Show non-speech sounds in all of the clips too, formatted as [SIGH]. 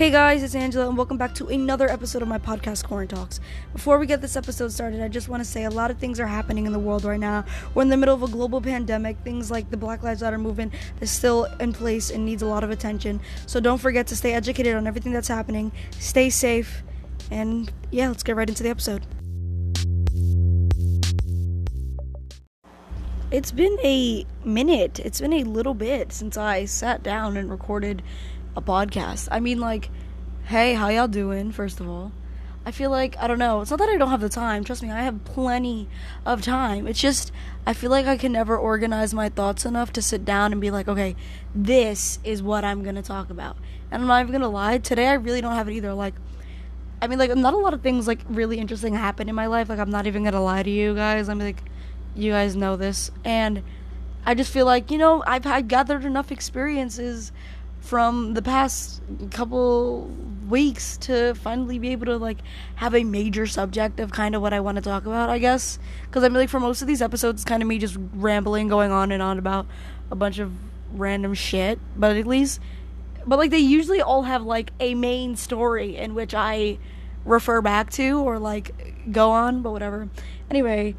Hey guys, it's Angela, and welcome back to another episode of my podcast, Corn Talks. Before we get this episode started, I just want to say a lot of things are happening in the world right now. We're in the middle of a global pandemic. Things like the Black Lives Matter movement is still in place and needs a lot of attention. So don't forget to stay educated on everything that's happening, stay safe, and yeah, let's get right into the episode. It's been a minute. It's been a little bit since I sat down and recorded a podcast. I mean, like, hey, how y'all doing, first of all? I feel like, I don't know, it's not that I don't have the time. Trust me, I have plenty of time. It's just, I feel like I can never organize my thoughts enough to sit down and be like, okay, this is what I'm gonna talk about. And I'm not even gonna lie, today I really don't have it either. Like, I mean, like, not a lot of things, like, really interesting happen in my life. Like, I'm not even gonna lie to you guys. I mean, like, you guys know this. And I just feel like, you know, I've, I've gathered enough experiences from the past couple weeks to finally be able to like have a major subject of kind of what I want to talk about, I guess. Because I mean, like for most of these episodes, it's kind of me just rambling, going on and on about a bunch of random shit. But at least, but like they usually all have like a main story in which I refer back to or like go on. But whatever. Anyway,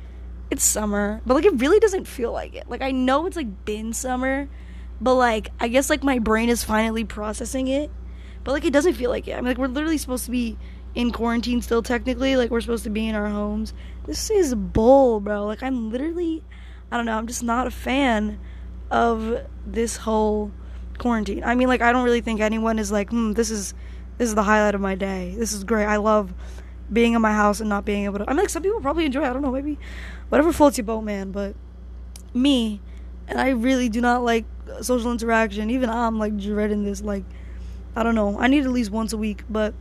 it's summer, but like it really doesn't feel like it. Like I know it's like been summer but like, I guess like my brain is finally processing it. But like, it doesn't feel like it. I mean, like we're literally supposed to be in quarantine still. Technically, like we're supposed to be in our homes. This is bull, bro. Like I'm literally, I don't know. I'm just not a fan of this whole quarantine. I mean, like I don't really think anyone is like, hmm, this is this is the highlight of my day. This is great. I love being in my house and not being able to. I mean, like some people probably enjoy. It. I don't know, maybe whatever floats your boat, man. But me, and I really do not like social interaction. Even I'm like dreading this. Like, I don't know. I need at least once a week. But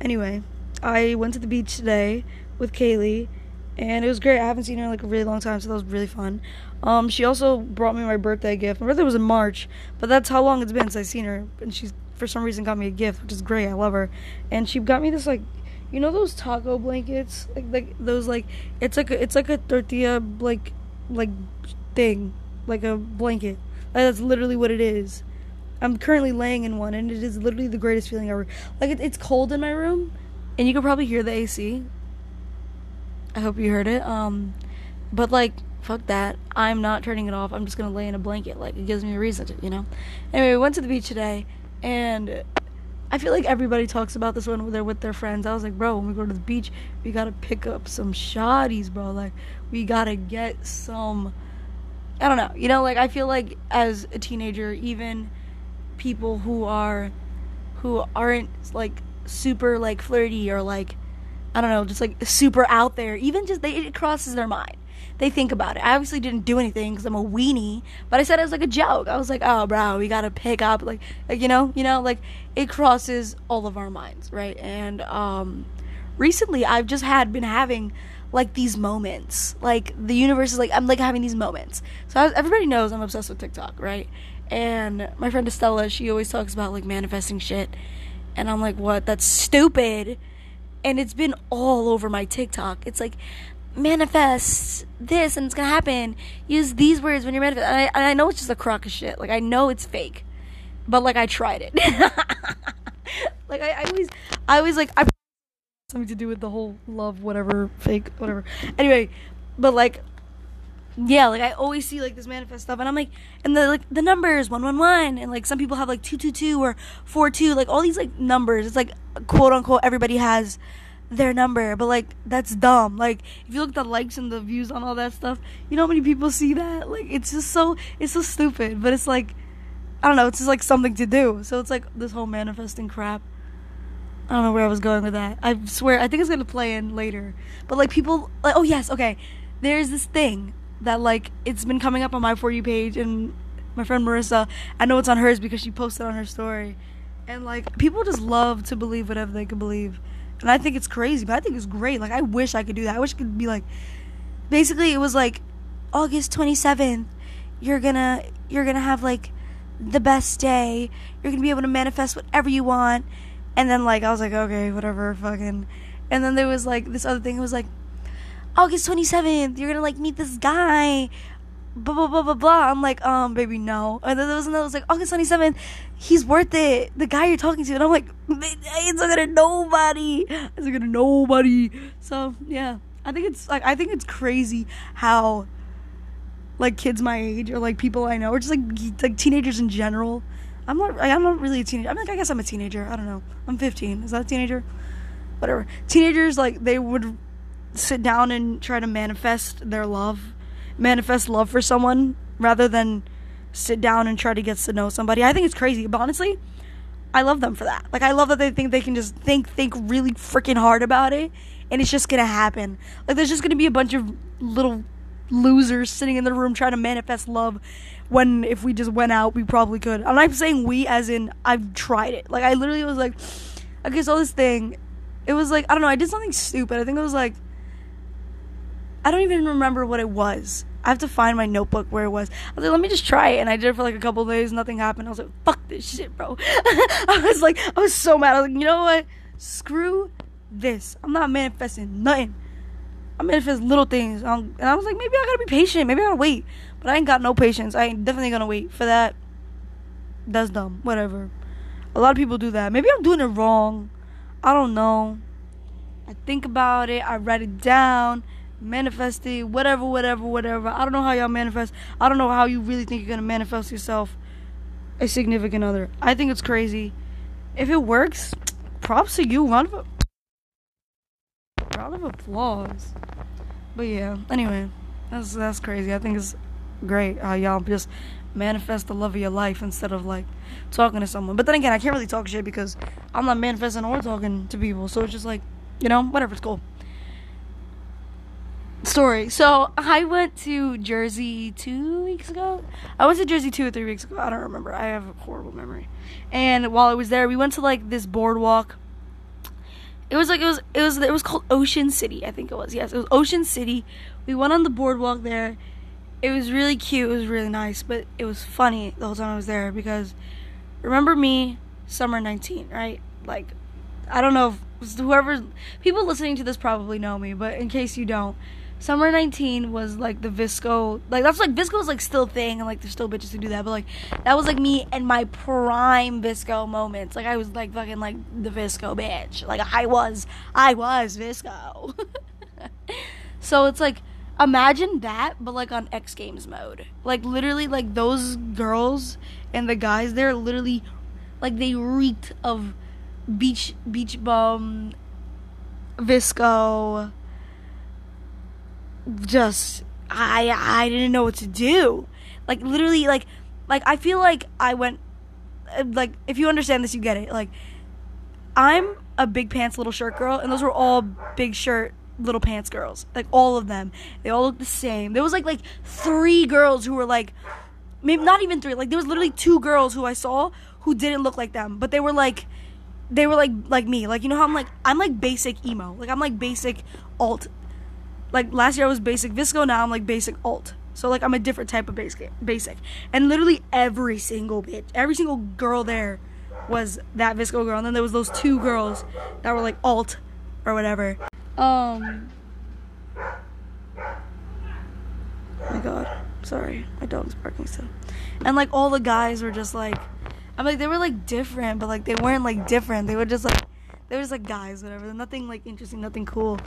anyway, I went to the beach today with Kaylee, and it was great. I haven't seen her in like a really long time, so that was really fun. Um, she also brought me my birthday gift. My birthday was in March, but that's how long it's been since I've seen her, and she's for some reason got me a gift, which is great. I love her, and she got me this like you know those taco blankets like like those like it's like a, it's like a tortilla like like thing like a blanket that's literally what it is. I'm currently laying in one, and it is literally the greatest feeling ever. Like it, it's cold in my room, and you can probably hear the AC. I hope you heard it. Um, but like, fuck that. I'm not turning it off. I'm just gonna lay in a blanket. Like it gives me a reason to, you know. Anyway, we went to the beach today, and I feel like everybody talks about this when they're with their friends. I was like, bro, when we go to the beach, we gotta pick up some shotties, bro. Like, we gotta get some I don't know. You know, like I feel like as a teenager, even people who are who aren't like super like flirty or like I don't know, just like super out there, even just they it crosses their mind. They think about it. I obviously didn't do anything because I'm a weenie, but I said it as like a joke. I was like, "Oh, bro, we gotta pick up," like, like you know, you know, like it crosses all of our minds, right? And um, recently, I've just had been having like these moments. Like the universe is like I'm like having these moments. So I, everybody knows I'm obsessed with TikTok, right? And my friend Estella, she always talks about like manifesting shit, and I'm like, what? That's stupid. And it's been all over my TikTok. It's like manifest this and it's gonna happen. Use these words when you're manifesting. And I, and I know it's just a crock of shit. Like I know it's fake, but like I tried it. [LAUGHS] like I, I always, I always like I something to do with the whole love whatever fake whatever. Anyway but like yeah like i always see like this manifest stuff and i'm like and the like the numbers 111 and like some people have like 222 or 42 like all these like numbers. It's like quote unquote everybody has their number but like that's dumb. Like if you look at the likes and the views on all that stuff you know how many people see that? Like it's just so it's so stupid but it's like i don't know it's just like something to do. So it's like this whole manifesting crap I don't know where I was going with that. I swear, I think it's gonna play in later. But like people, like oh yes, okay. There's this thing that like it's been coming up on my for you page, and my friend Marissa, I know it's on hers because she posted on her story, and like people just love to believe whatever they can believe, and I think it's crazy, but I think it's great. Like I wish I could do that. I wish it could be like, basically it was like, August twenty seventh, you're gonna you're gonna have like the best day. You're gonna be able to manifest whatever you want and then like I was like, okay, whatever, fucking. And then there was like this other thing. It was like August twenty seventh. You're gonna like meet this guy, blah blah blah blah blah. I'm like, um, baby, no. And then there was another It was like August 27th. He's worth it. The guy you're talking to, and I'm like, [LAUGHS] I ain't talking to nobody. I ain't talking to nobody. So yeah, I think it's like I think it's crazy how like kids my age or like people I know or just like like teenagers in general. I'm not I'm not really a teenager. I'm like I guess I'm a teenager. I don't know. I'm 15. Is that a teenager? Whatever. Teenagers like they would sit down and try to manifest their love, manifest love for someone rather than sit down and try to get to know somebody. I think it's crazy, but honestly, I love them for that. Like I love that they think they can just think think really freaking hard about it and it's just going to happen. Like there's just going to be a bunch of little losers sitting in the room trying to manifest love when if we just went out we probably could. And I'm saying we as in I've tried it. Like I literally was like okay, so this thing it was like I don't know, I did something stupid. I think it was like I don't even remember what it was. I have to find my notebook where it was. I was like, let me just try it. And I did it for like a couple days. Nothing happened. I was like, fuck this shit, bro. [LAUGHS] I was like, I was so mad. I was like, you know what? Screw this. I'm not manifesting nothing. I manifest little things. Um, and I was like, maybe I gotta be patient. Maybe I gotta wait. But I ain't got no patience. I ain't definitely gonna wait for that. That's dumb. Whatever. A lot of people do that. Maybe I'm doing it wrong. I don't know. I think about it. I write it down manifesting, whatever, whatever, whatever. I don't know how y'all manifest. I don't know how you really think you're gonna manifest yourself a significant other. I think it's crazy. If it works, props to you. Round of, round of applause. But yeah, anyway, that's that's crazy. I think it's great y'all just manifest the love of your life instead of like talking to someone. But then again, I can't really talk shit because I'm not manifesting or talking to people. So it's just like, you know, whatever. It's cool story. So I went to Jersey two weeks ago. I went to Jersey two or three weeks ago. I don't remember. I have a horrible memory. And while I was there, we went to like this boardwalk. It was like it was it was it was called Ocean City. I think it was. Yes, it was Ocean City. We went on the boardwalk there. It was really cute. It was really nice, but it was funny the whole time I was there because remember me, summer 19, right? Like I don't know if whoever people listening to this probably know me, but in case you don't, Summer 19 was like the VSCO, like that's like VSCO's like still thing, and like there's still bitches who do that, but like that was like me and my prime VSCO moments. Like I was like fucking like the VSCO bitch. Like I was, I was VSCO. [LAUGHS] so it's like imagine that, but like on X Games mode. Like literally, like those girls and the guys they're literally, like they reeked of beach beach bum, VSCO just I I didn't know what to do. Like literally like like I feel like I went uh, like if you understand this you get it. Like I'm a big pants little shirt girl and those were all big shirt little pants girls. Like all of them. They all looked the same. There was like like three girls who were like maybe not even three. Like there was literally two girls who I saw who didn't look like them, but they were like they were like like me. Like you know how I'm like I'm like basic emo. Like I'm like basic alt like last year I was basic VSCO, now I'm like basic alt. So like I'm a different type of basic basic. And literally every single bitch, every single girl there was that VSCO girl. And then there was those two girls that were like alt or whatever. Um my god. Sorry. My dog's barking so. And like all the guys were just like I'm like they were like different, but like they weren't like different. They were just like They were just like guys, whatever. Nothing like interesting, nothing cool.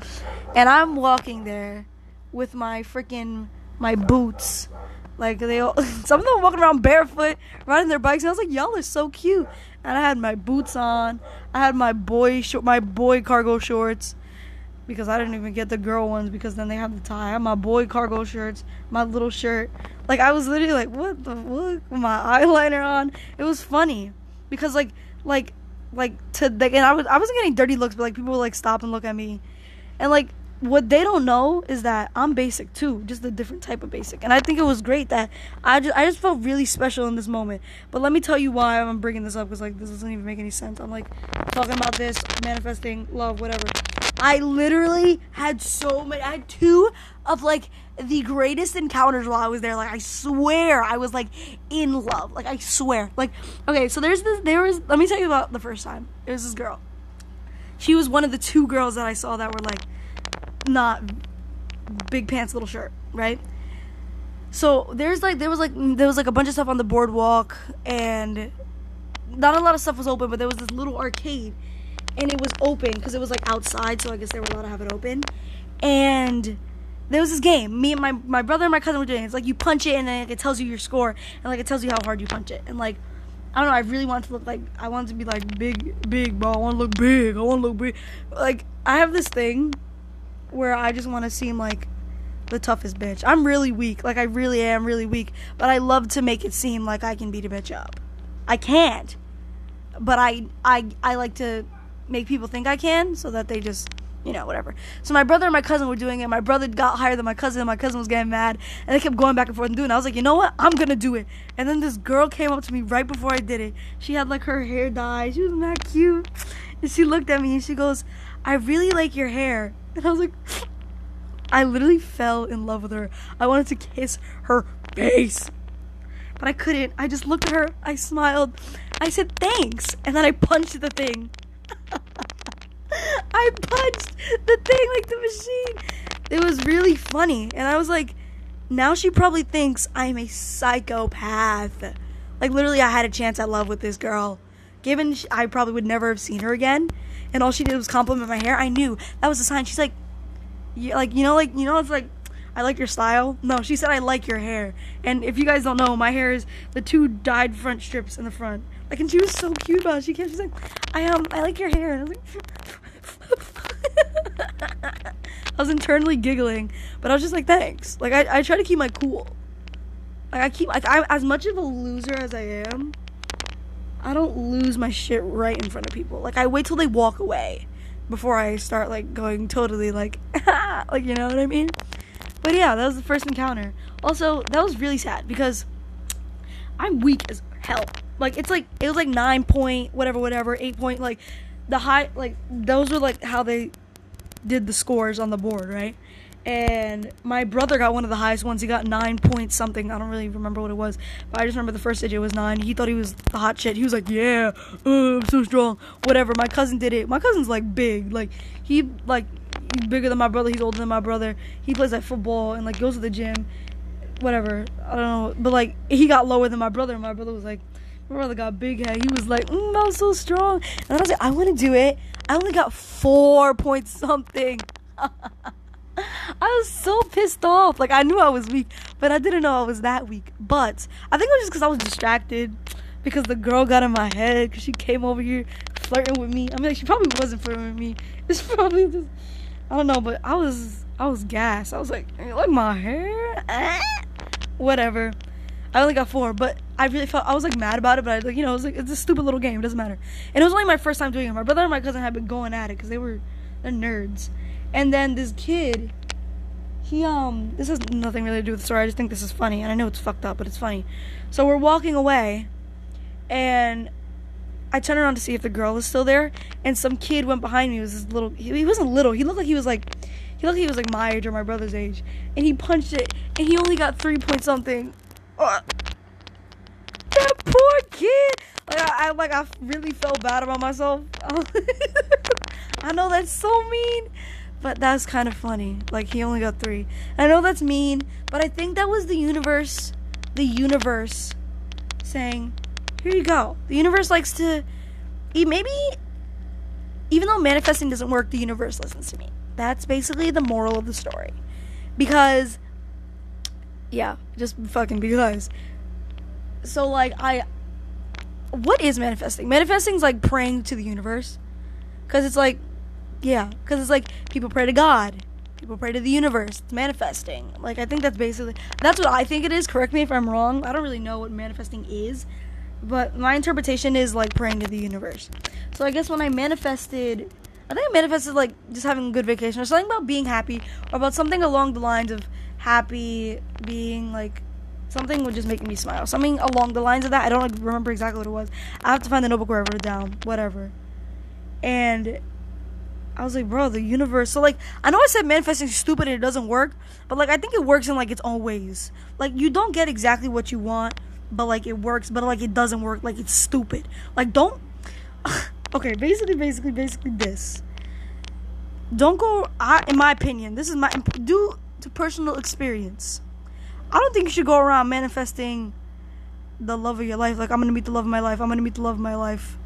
And I'm walking there with my freaking my boots. Like they all, [LAUGHS] some of them were walking around barefoot, riding their bikes, and I was like, y'all are so cute. And I had my boots on. I had my boy sh- my boy cargo shorts because I didn't even get the girl ones because then they have the tie. I had my boy cargo shirts, my little shirt. Like I was literally like, what the fuck? With my [LAUGHS] eyeliner on. It was funny because like like like to like and I was I wasn't getting dirty looks, but like people would like stop and look at me, and like what they don't know is that I'm basic too, just a different type of basic. And I think it was great that I just I just felt really special in this moment. But let me tell you why I'm bringing this up because like this doesn't even make any sense. I'm like talking about this manifesting love, whatever. I literally had so many. I had two of like the greatest encounters while I was there. Like I swear I was like in love. Like I swear. Like okay, so there's this there was let me tell you about the first time. It was this girl. She was one of the two girls that I saw that were like not big pants little shirt, right? so there's like there was like mm, there was like a bunch of stuff on the boardwalk and not a lot of stuff was open, but there was this little arcade and it was open because it was like outside, so I guess they were allowed to have it open. And there was this game. Me and my my brother and my cousin were doing. It. It's like you punch it and then it tells you your score and like it tells you how hard you punch it. And like I don't know. I really want to look like I want to be like big, big, but I want to look big. I want to look big. Like I have this thing where I just want to seem like the toughest bitch. I'm really weak. Like I really am really weak. But I love to make it seem like I can beat a bitch up. I can't. But I I I like to make people think I can so that they just you know, whatever. So my brother and my cousin were doing it. My brother got higher than my cousin, and my cousin was getting mad, and they kept going back and forth and doing it. I was like, you know what? I'm gonna do it. And then this girl came up to me right before I did it. She had like her hair dyed. She was not cute. And she looked at me and she goes, I really like your hair. And I was like, I literally fell in love with her. I wanted to kiss her face. But I couldn't. I just looked at her. I smiled. I said thanks. And then I punched the thing. [LAUGHS] I punched the thing like the machine. It was really funny. And I was like, now she probably thinks I'm a psychopath. Like, literally, I had a chance at love with this girl. Given I probably would never have seen her again, and all she did was compliment my hair, I knew that was a sign. She's like, you, like you know, like you know, it's like I like your style. No, she said I like your hair. And if you guys don't know, my hair is the two dyed front strips in the front. Like, and she was so cute about it. She came, she's like, I um, I like your hair. And I was like, [LAUGHS] I was internally giggling, but I was just like, thanks. Like, I, I try to keep my cool. Like, I keep, like, I'm as much of a loser as I am, I don't lose my shit right in front of people. Like, I wait till they walk away before I start, like, going totally, like, [LAUGHS] like, you know what I mean? But yeah, that was the first encounter. Also, that was really sad because I'm weak as hell. Like it's like it was like nine point whatever whatever eight point like the high like those were like how they did the scores on the board right. And my brother got one of the highest ones. He got nine point something. I don't really remember what it was, but I just remember the first digit was nine. He thought he was the hot shit. He was like, "Yeah, uh, I'm so strong." Whatever. My cousin did it. My cousin's like big. Like he like he's bigger than my brother. He's older than my brother. He plays like football and like goes to the gym. Whatever. I don't know. But like he got lower than my brother. And My brother was like, my brother got big head. He was like, mm, I'm so strong. And I was like, I want to do it. I only got four point something. [LAUGHS] I was so pissed off. Like I knew I was weak, but I didn't know I was that weak. But I think it was just because I was distracted because the girl got in my head because she came over here flirting with me. I mean, like, she probably wasn't flirting with me. [LAUGHS] It's probably just I don't know, but I was I was gassed. I was like, like my hair, eh. whatever. I only got four, but I really felt I was like mad about it. But I like you know it was like it's a stupid little game. It doesn't matter. And it was only my first time doing it. My brother and my cousin had been going at it because they were they're nerds. And then this kid, he um this has nothing really to do with the story. I just think this is funny, and I know it's fucked up, but it's funny. So we're walking away, and I turn around to see if the girl is still there, and some kid went behind me. He was this little. He wasn't little. He looked like he was like, he looked like he was like my age or my brother's age, and he punched it, and he only got three point something. Uh, that poor kid. Like I, I like I really felt bad about myself. [LAUGHS] I know that's so mean, but that's kind of funny. Like he only got three. I know that's mean, but I think that was the universe, the universe, saying here you go. The universe likes to. Maybe. Even though manifesting doesn't work, the universe listens to me. That's basically the moral of the story. Because. Yeah, just fucking because. So, like, I. What is manifesting? Manifesting is like praying to the universe. Because it's like. Yeah, because it's like people pray to God people pray to the universe it's manifesting like i think that's basically that's what i think it is correct me if i'm wrong i don't really know what manifesting is but my interpretation is like praying to the universe. So I guess when I manifested, I think I manifested like just having a good vacation or something about being happy or about something along the lines of happy being like something would just make me smile. Something along the lines of that. I don't remember exactly what it was. I have to find the notebook where I wrote it down. Whatever. And I was like, bro, the universe. So like, I know I said manifesting is stupid and it doesn't work, but like, I think it works in like its own ways. Like, you don't get exactly what you want but like it works, but like it doesn't work. Like it's stupid. Like don't. [LAUGHS] okay, basically, basically, basically this. Don't go. I, in my opinion, this is my due to personal experience. I don't think you should go around manifesting the love of your life. Like I'm gonna meet the love of my life. I'm gonna meet the love of my life.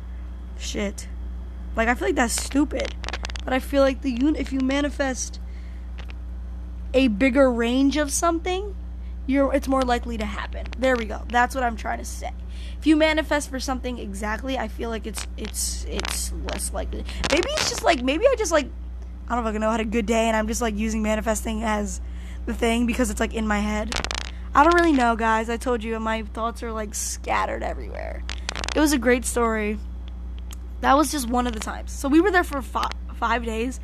Shit. Like I feel like that's stupid. But I feel like the un- if you manifest a bigger range of something, you're it's more likely to happen. There we go. That's what I'm trying to say. If you manifest for something exactly, I feel like it's it's it's less likely. Maybe it's just like maybe I just like I don't fucking know I had a good day and I'm just like using manifesting as the thing because it's like in my head. I don't really know, guys. I told you my thoughts are like scattered everywhere. It was a great story. That was just one of the times. So we were there for five, five days.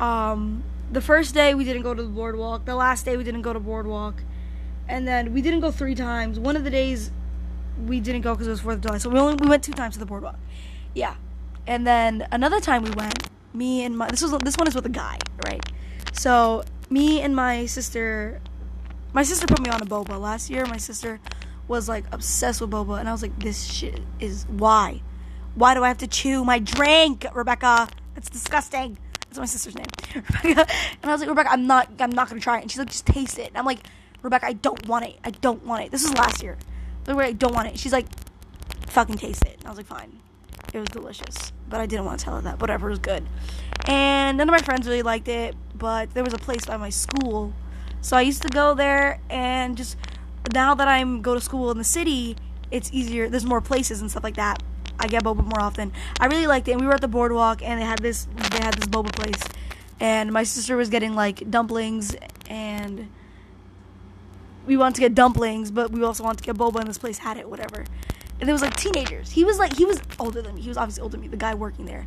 Um, the first day we didn't go to the boardwalk. The last day we didn't go to boardwalk, and then we didn't go three times. One of the days we didn't go because it was Fourth of July, so we only we went two times to the boardwalk. Yeah, and then another time we went. Me and my this was this one is with a guy, right? So me and my sister my sister put me on a boba last year. My sister was like obsessed with boba, and I was like, "This shit is why? Why do I have to chew my drink, Rebecca? That's disgusting." That's my sister's name, [LAUGHS] Rebecca. And I was like, "Rebecca, I'm not, I'm not gonna try it." And she's like, "Just taste it." And I'm like, "Rebecca, I don't want it. I don't want it. This is last year. But I don't want it." She's like, "Fucking taste it." And I was like, "Fine." It was delicious, but I didn't want to tell her that. Whatever, it was good. And none of my friends really liked it, but there was a place by my school so I used to go there and just now that I'm go to school in the city, it's easier. There's more places and stuff like that. I get boba more often. I really liked it. And we were at the boardwalk and they had this they had this boba place. And my sister was getting like dumplings and we wanted to get dumplings, but we also wanted to get boba and this place had it, whatever. And it was like teenagers. He was like he was older than me. He was obviously older than me, the guy working there.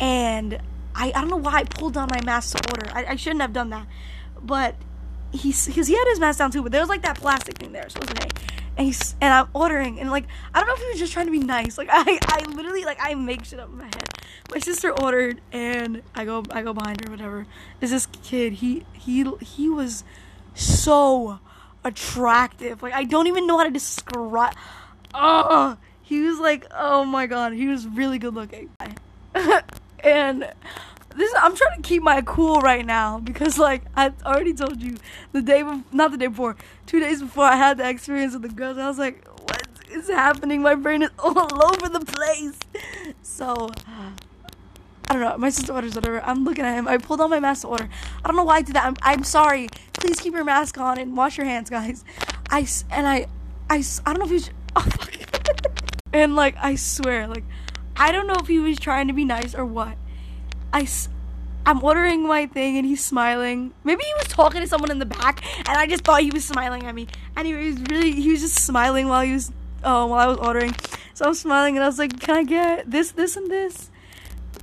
And I, I don't know why I pulled down my mask to order. I, I shouldn't have done that. But he's because he had his mask down too, but there was like that plastic thing there, so it was okay. And he's and I'm ordering and like I don't know if he was just trying to be nice. Like [LAUGHS] I I literally like I make shit up in my head. My sister ordered and I go I go behind her whatever. Is this kid? He he he was so attractive. Like I don't even know how to describe. Oh, he was like oh my god, he was really good looking. [LAUGHS] and this I'm trying to keep my cool right now because like I already told you the day before, not the day before, two days before I had the experience with the girls. I was like, what is happening? My brain is [LAUGHS] all over the place. So I don't know. My sister orders whatever. I'm looking at him. I pulled on my mask to order. I don't know why I did that. I'm, I'm sorry. Please keep your mask on and wash your hands, guys. I and I I I don't know if he was. [LAUGHS] Oh, fuck. [LAUGHS] and like I swear, like I don't know if he was trying to be nice or what I, I'm ordering my thing and he's smiling. Maybe he was talking to someone in the back and I just thought he was smiling at me. Anyway, he was really, he was just smiling while he was, oh, while I was ordering. So I'm smiling and I was like, can I get this, this, and this?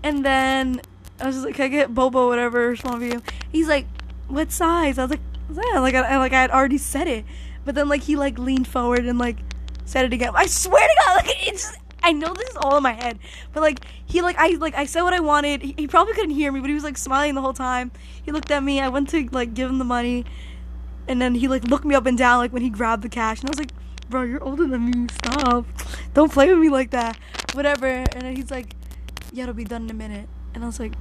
And then I was just like, can I get Bobo, whatever, small you? He's like, what size? I was like, yeah, like I, like I had already said it. But then like he like leaned forward and like said it again. I swear to God, like it's I know this is all in my head, but like he like I like I said what I wanted. He, he, probably couldn't hear me, but he was like smiling the whole time. He looked at me. I went to like give him the money, and then he like looked me up and down like when he grabbed the cash, and I was like, "Bro, you're older than me. Stop. Don't play with me like that. Whatever." And then he's like, "Yeah, it'll be done in a minute." And I was like,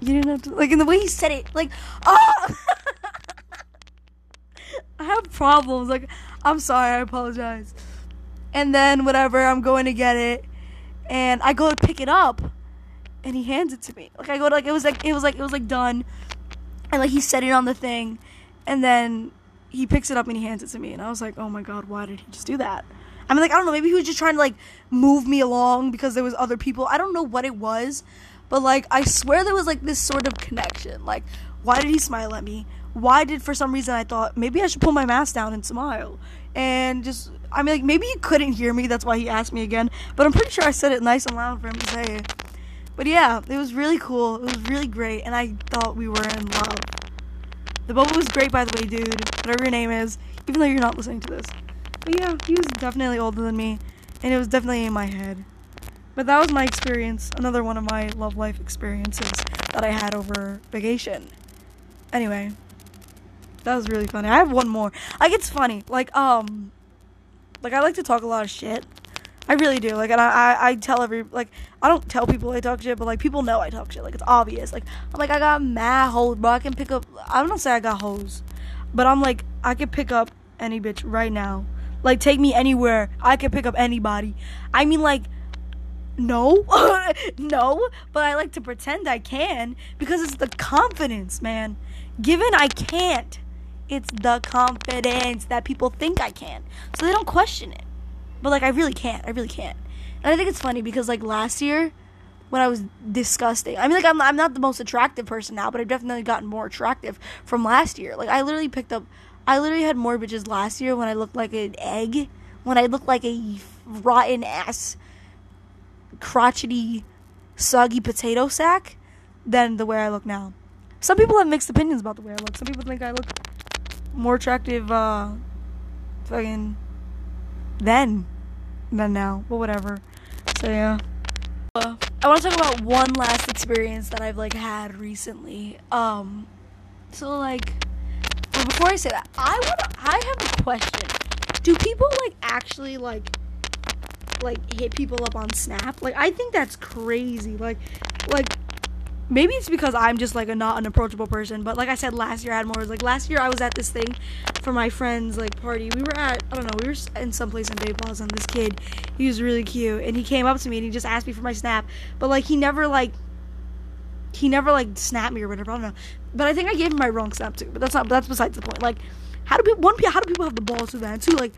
"You didn't have to." Like in the way he said it, like, oh. [LAUGHS] I have problems. Like, I'm sorry. I apologize and then whatever, I'm going to get it, and I go to pick it up, and he hands it to me. Like I go to like it was like it was like it was like done, and like he set it on the thing, and then he picks it up and he hands it to me, and I was like, oh my god, why did he just do that? I mean, like I don't know, maybe he was just trying to like move me along because there was other people. I don't know what it was, but like I swear there was like this sort of connection. Like, why did he smile at me? Why did for some reason I thought maybe I should pull my mask down and smile? And just I mean, like maybe he couldn't hear me. That's why he asked me again. But I'm pretty sure I said it nice and loud for him to say it. But yeah, it was really cool. It was really great, and I thought we were in love. The bubble was great, by the way, dude. Whatever your name is, even though you're not listening to this. But yeah, he was definitely older than me, and it was definitely in my head. But that was my experience. Another one of my love life experiences that I had over vacation. Anyway, that was really funny. I have one more. Like it's funny. Like um like I like to talk a lot of shit. I really do. Like, and I, I, I tell every like I don't tell people I talk shit, but like people know I talk shit. Like it's obvious. Like I'm like I got mad hoes, bro. I can pick up. I don't say I got hoes, but I'm like I can pick up any bitch right now. Like, take me anywhere. I can pick up anybody. I mean, like, no, [LAUGHS] no, but I like to pretend I can because it's the confidence, man. Given I can't, it's the confidence that people think I can. So they don't question it. But, like, I really can't. I really can't. And I think it's funny because, like, last year, when I was disgusting. I mean, like I'm I'm not the most attractive person now, but I've definitely gotten more attractive from last year. Like I literally picked up, I literally had more bitches last year when I looked like an egg, when I looked like a rotten ass, crotchety, soggy potato sack, than the way I look now. Some people have mixed opinions about the way I look. Some people think I look more attractive, uh, fucking then than now. But whatever. So yeah. Uh, I want to talk about one last experience that I've like had recently. Um, so like, but before I say that, I want I have a question. Do people like actually like like hit people up on Snap? Like, I think that's crazy. Like, like maybe it's because I'm just like a not an approachable person. But like I said last year, I had more. Like last year, I was at this thing for my friends like party. We were at I don't know. We were in some place in Bay Plaza, and this kid, he was really cute, and he came up to me and he just asked me for my snap. But like he never like he never like snapped me or whatever. I don't know. But I think I gave him my wrong snap too. But that's not. That's besides the point. Like how do people one how do people have the balls to that? Two like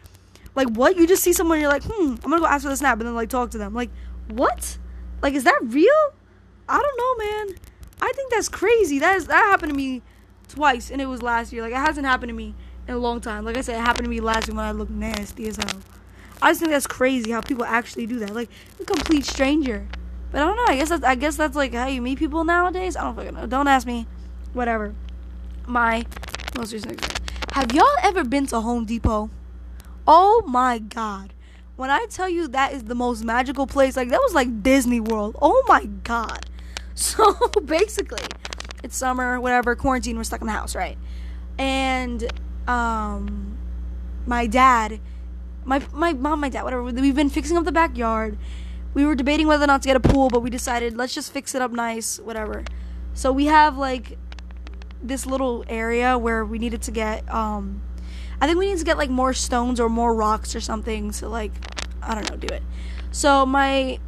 like what? You just see someone, you're like, hmm, I'm gonna go ask for the snap, and then like talk to them. Like what? Like is that real? I don't know, man. I think that's crazy. That is, that happened to me twice, and it was last year. Like it hasn't happened to me in a long time. Like I said, it happened to me last year when I looked nasty as hell. I just think that's crazy how people actually do that. Like a complete stranger. But I don't know. I guess that's, I guess that's like how you meet people nowadays. I don't fucking know. Don't ask me. Whatever. My most recent experience. Have y'all ever been to Home Depot? Oh my god. When I tell you that is the most magical place, like that was like Disney World. Oh my god. [LAUGHS] So basically, it's summer, whatever, quarantine, we're stuck in the house, right? And um my dad, my my mom, my dad, whatever, we've been fixing up the backyard. We were debating whether or not to get a pool, but we decided let's just fix it up nice, whatever. So we have like this little area where we needed to get um I think we need to get like more stones or more rocks or something to like I don't know, do it. So my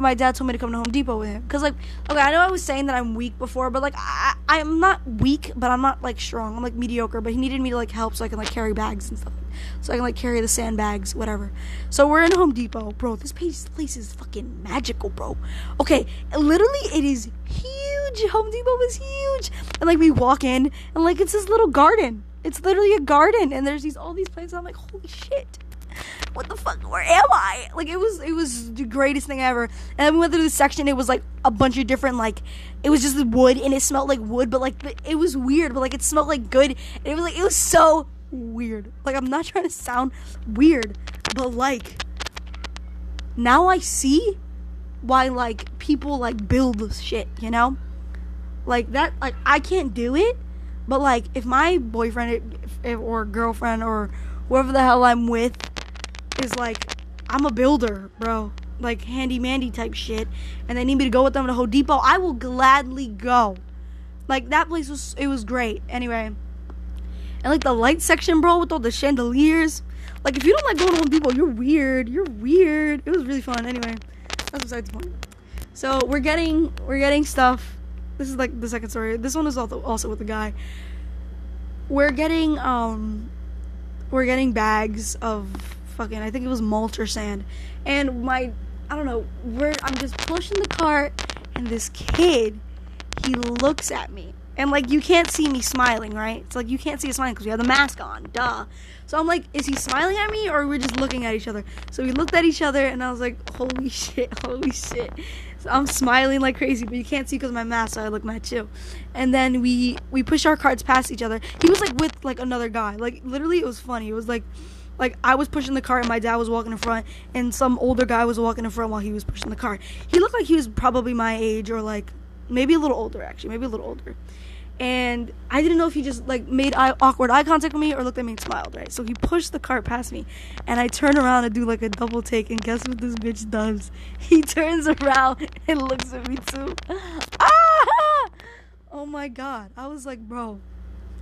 my dad told me to come to Home Depot with him. Cause like, okay, I know I was saying that I'm weak before, but like, I I'm not weak, but I'm not like strong. I'm like mediocre. But he needed me to like help so I can like carry bags and stuff, so I can like carry the sandbags, whatever. So we're in Home Depot, bro. This place place is fucking magical, bro. Okay, literally, it is huge. Home Depot is huge, and like we walk in, and like it's this little garden. It's literally a garden, and there's these all these plants. I'm like, holy shit what the fuck? Where am I? Like it was it was the greatest thing ever. And then we went through the section. It was like a bunch of different like it was just wood and it smelled like wood, but like it was weird, but like it smelled like good. And it was like it was so weird. Like I'm not [LAUGHS] trying to sound weird, but like now I see why like people like build shit, you know? Like that like I can't do it, but like if my boyfriend or girlfriend or whoever the hell I'm with is like, I'm a builder, bro. Like handy mandy type shit. And they need me to go with them to Home Depot. I will gladly go. Like that place was it was great. Anyway. And like the light section, bro, with all the chandeliers. Like if you don't like going to Home Depot, you're weird. You're weird. It was really fun. Anyway, that's besides the point. So we're getting we're getting stuff. This is like the second story. This one is also also with the guy. We're getting um we're getting bags of fucking I think it was mulch or sand. And my I don't know, where I'm just pushing the cart and this kid he looks at me. And like you can't see me smiling, right? It's like you can't see us smiling because we have the mask on. Duh. So I'm like, is he smiling at me or we're just looking at each other? So we looked at each other and I was like, holy [LAUGHS] shit, holy shit. So I'm smiling like crazy, but you can't see because my mask, so I look mad too. And then we we push our carts past each other. He was like with like another guy. Like literally, it was funny. It was like like I was pushing the cart and my dad was walking in front and some older guy was walking in front while he was pushing the cart. He looked like he was probably my age or like maybe a little older actually, maybe a little older. And I didn't know if he just like made eye, awkward eye contact with me or looked at me and smiled, right? So he pushed the cart past me and I turn around and do like a double take and guess what this bitch does? [LAUGHS] He turns around and looks at me too. [LAUGHS] Ah! Oh my god. I was like, bro,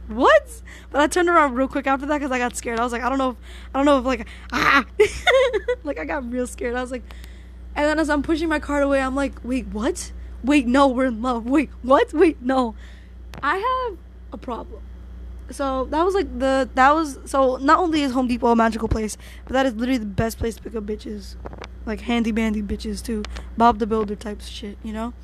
what? But I turned around real quick after that because I got scared. I was like, I don't know if, I don't know if like, ah, [LAUGHS] like I got real scared. I was like, and then as I'm pushing my cart away, I'm like, wait, what? Wait, no, we're in love. Wait, what? Wait, no. I have a problem. So that was like the that was so not only is Home Depot a magical place, but that is literally the best place to pick up bitches, like handy bandy bitches too, Bob the Builder types shit, you know.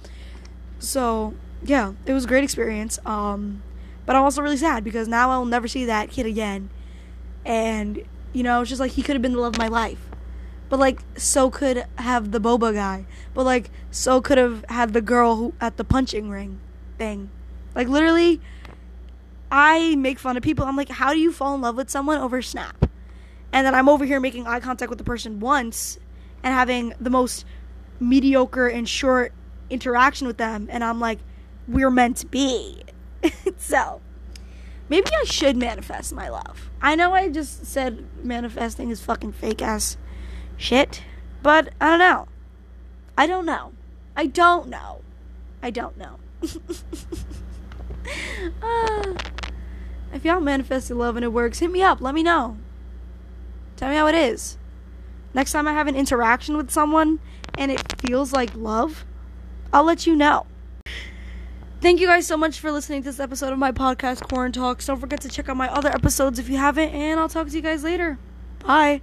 So yeah, it was a great experience. Um, but I'm also really sad because now I'll never see that kid again, and you know it's just like he could have been the love of my life, but like so could have the boba guy, but like so could have had the girl who at the punching ring thing, like literally I make fun of people. I'm like, how do you fall in love with someone over Snap? And then I'm over here making eye contact with the person once and having the most mediocre and short interaction with them. And I'm like, we're meant to be. [LAUGHS] so maybe I should manifest my love. I know I just said manifesting is fucking fake ass shit, but I don't know. I don't know. I don't know. I don't know. uh, [LAUGHS] if y'all manifested love and it works, hit me up. Let me know. Tell me how it is. Next time I have an interaction with someone and it feels like love, I'll let you know. Thank you guys so much for listening to this episode of my podcast, Corn Talks. Don't forget to check out my other episodes if you haven't, and I'll talk to you guys later. Bye.